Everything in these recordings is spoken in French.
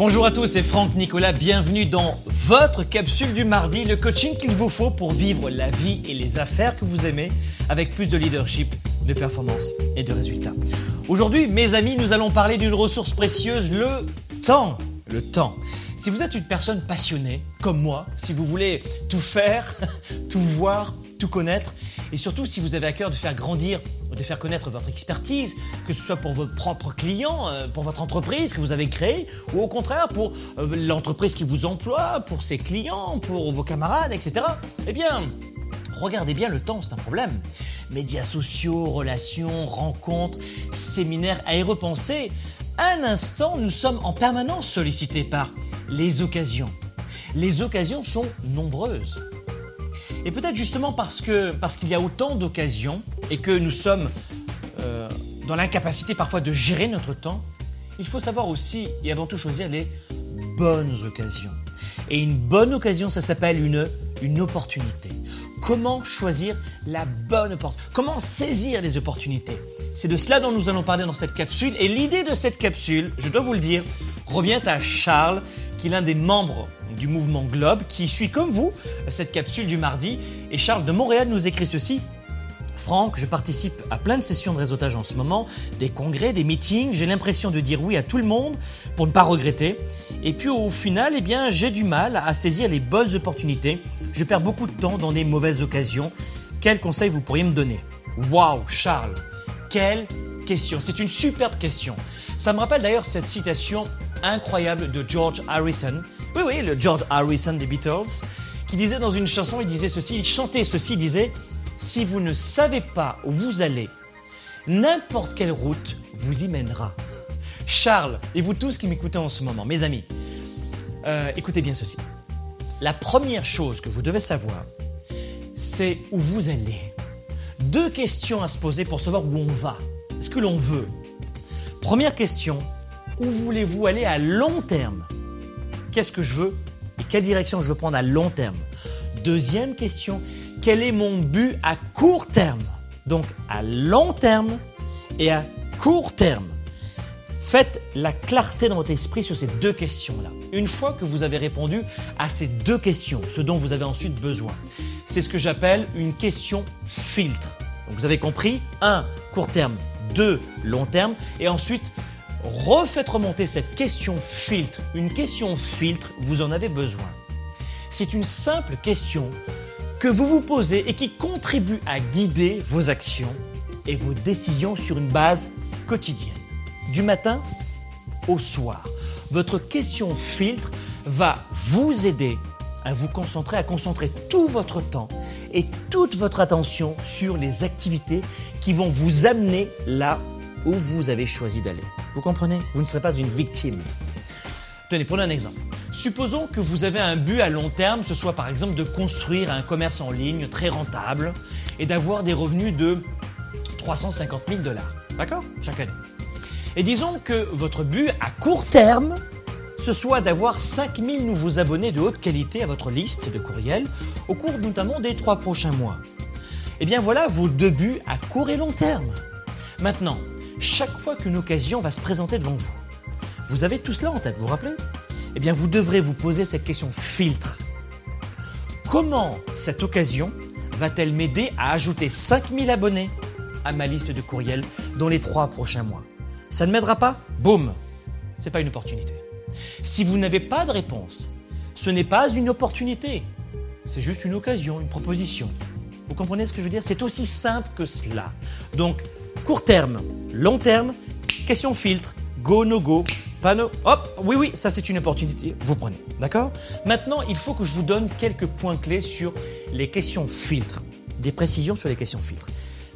Bonjour à tous, c'est Franck Nicolas, bienvenue dans votre capsule du mardi, le coaching qu'il vous faut pour vivre la vie et les affaires que vous aimez avec plus de leadership, de performance et de résultats. Aujourd'hui, mes amis, nous allons parler d'une ressource précieuse, le temps. Le temps. Si vous êtes une personne passionnée, comme moi, si vous voulez tout faire, tout voir, tout connaître, et surtout si vous avez à cœur de faire grandir, de faire connaître votre expertise, que ce soit pour vos propres clients, euh, pour votre entreprise que vous avez créée, ou au contraire pour euh, l'entreprise qui vous emploie, pour ses clients, pour vos camarades, etc. Eh bien, regardez bien le temps, c'est un problème. Médias sociaux, relations, rencontres, séminaires à y repenser. Un instant, nous sommes en permanence sollicités par les occasions. Les occasions sont nombreuses. Et peut-être justement parce qu'il y a autant d'occasions et que nous sommes euh, dans l'incapacité parfois de gérer notre temps, il faut savoir aussi et avant tout choisir les bonnes occasions. Et une bonne occasion, ça s'appelle une, une opportunité. Comment choisir la bonne opportunité Comment saisir les opportunités? C'est de cela dont nous allons parler dans cette capsule. Et l'idée de cette capsule, je dois vous le dire, revient à Charles, qui est l'un des membres du mouvement Globe, qui suit comme vous cette capsule du mardi. Et Charles de Montréal nous écrit ceci. Franck, je participe à plein de sessions de réseautage en ce moment, des congrès, des meetings, j'ai l'impression de dire oui à tout le monde pour ne pas regretter. Et puis au final, eh bien, j'ai du mal à saisir les bonnes opportunités. Je perds beaucoup de temps dans des mauvaises occasions. Quel conseil vous pourriez me donner? Waouh, Charles, quelle question C'est une superbe question. Ça me rappelle d'ailleurs cette citation incroyable de George Harrison. Oui, oui, le George Harrison des Beatles, qui disait dans une chanson, il disait ceci, il chantait ceci, il disait Si vous ne savez pas où vous allez, n'importe quelle route vous y mènera. Charles, et vous tous qui m'écoutez en ce moment, mes amis, euh, écoutez bien ceci. La première chose que vous devez savoir, c'est où vous allez. Deux questions à se poser pour savoir où on va. Est-ce que l'on veut Première question, où voulez-vous aller à long terme? Qu'est-ce que je veux et quelle direction je veux prendre à long terme? Deuxième question, quel est mon but à court terme? Donc à long terme et à court terme. Faites la clarté dans votre esprit sur ces deux questions-là. Une fois que vous avez répondu à ces deux questions, ce dont vous avez ensuite besoin, c'est ce que j'appelle une question filtre. Donc vous avez compris, un, court terme, deux, long terme, et ensuite refaites remonter cette question filtre. Une question filtre, vous en avez besoin. C'est une simple question que vous vous posez et qui contribue à guider vos actions et vos décisions sur une base quotidienne. Du matin au soir. Votre question filtre va vous aider à vous concentrer, à concentrer tout votre temps et toute votre attention sur les activités qui vont vous amener là où vous avez choisi d'aller. Vous comprenez? Vous ne serez pas une victime. Tenez, prenons un exemple. Supposons que vous avez un but à long terme, ce soit par exemple de construire un commerce en ligne très rentable et d'avoir des revenus de 350 000 dollars. D'accord Chaque année. Et disons que votre but à court terme, ce soit d'avoir 5000 nouveaux abonnés de haute qualité à votre liste de courriels au cours notamment des trois prochains mois. Eh bien voilà vos deux buts à court et long terme. Maintenant, chaque fois qu'une occasion va se présenter devant vous. Vous avez tout cela en tête, vous vous rappelez? Eh bien, vous devrez vous poser cette question filtre. Comment cette occasion va-t-elle m'aider à ajouter 5000 abonnés à ma liste de courriels dans les trois prochains mois? Ça ne m'aidera pas? Boum C'est pas une opportunité. Si vous n'avez pas de réponse, ce n'est pas une opportunité. C'est juste une occasion, une proposition. Vous comprenez ce que je veux dire? C'est aussi simple que cela. Donc, court terme, long terme, question filtre, go, no go, panneau, hop, oui, oui, ça c'est une opportunité, vous prenez, d'accord? Maintenant, il faut que je vous donne quelques points clés sur les questions filtres, des précisions sur les questions filtres.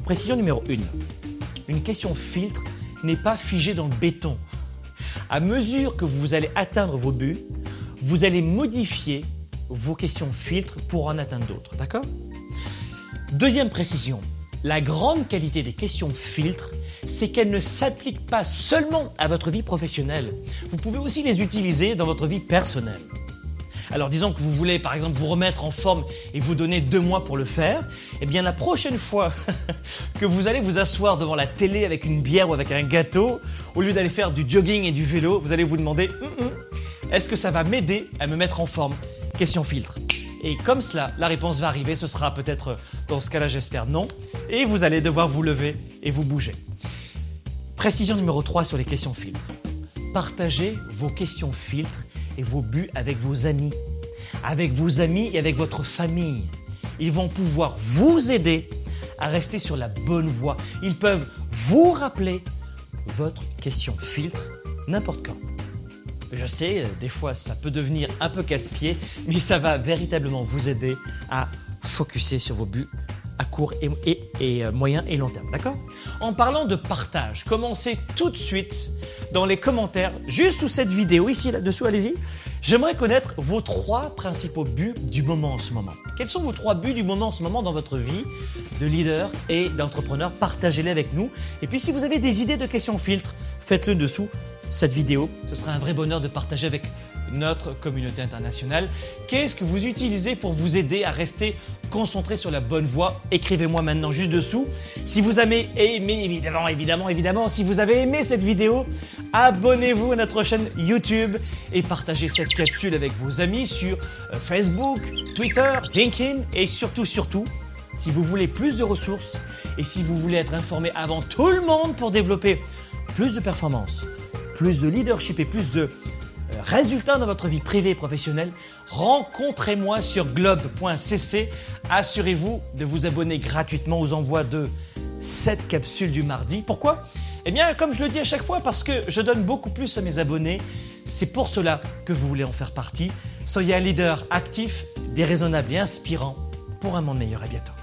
Précision numéro 1. Une question filtre n'est pas figée dans le béton. À mesure que vous allez atteindre vos buts, vous allez modifier vos questions filtres pour en atteindre d'autres, d'accord? Deuxième précision, la grande qualité des questions filtres, c'est qu'elles ne s'appliquent pas seulement à votre vie professionnelle. Vous pouvez aussi les utiliser dans votre vie personnelle. Alors disons que vous voulez par exemple vous remettre en forme et vous donner deux mois pour le faire, eh bien la prochaine fois que vous allez vous asseoir devant la télé avec une bière ou avec un gâteau, au lieu d'aller faire du jogging et du vélo, vous allez vous demander Est-ce que ça va m'aider à me mettre en forme? Question filtre. Et comme cela, la réponse va arriver. Ce sera peut-être dans ce cas-là, j'espère non. Et vous allez devoir vous lever et vous bouger. Précision numéro 3 sur les questions filtres. Partagez vos questions filtres et vos buts avec vos amis. Avec vos amis et avec votre famille. Ils vont pouvoir vous aider à rester sur la bonne voie. Ils peuvent vous rappeler votre question filtre n'importe quand. Je sais, des fois ça peut devenir un peu casse-pied, mais ça va véritablement vous aider à focuser sur vos buts à court et, et, euh, moyen et long terme. D'accord? En parlant de partage, commencez tout de suite dans les commentaires, juste sous cette vidéo, ici, là-dessous, allez-y. J'aimerais connaître vos trois principaux buts du moment en ce moment. Quels sont vos trois buts du moment en ce moment dans votre vie de leader et d'entrepreneur? Partagez-les avec nous. Et puis si vous avez des idées de questions filtres, faites-le dessous cette vidéo. Ce sera un vrai bonheur de partager avec notre communauté internationale. Qu'est-ce que vous utilisez pour vous aider à rester concentré sur la bonne voie? Écrivez-moi maintenant juste dessous. Si vous avez aimé, évidemment, évidemment, évidemment, si vous avez aimé cette vidéo, abonnez-vous à notre chaîne YouTube et partagez cette capsule avec vos amis sur euh, Facebook, Twitter, LinkedIn et surtout, surtout, si vous voulez plus de ressources et si vous voulez être informé avant tout le monde pour développer plus de performance, plus de leadership et plus de résultats dans votre vie privée et professionnelle, rencontrez-moi sur globe.cc. Assurez-vous de vous abonner gratuitement aux envois de cette capsule du mardi. Pourquoi? Eh bien, comme je le dis à chaque fois, parce que je donne beaucoup plus à mes abonnés. C'est pour cela que vous voulez en faire partie. Soyez un leader actif, déraisonnable et inspirant pour un monde meilleur. À bientôt.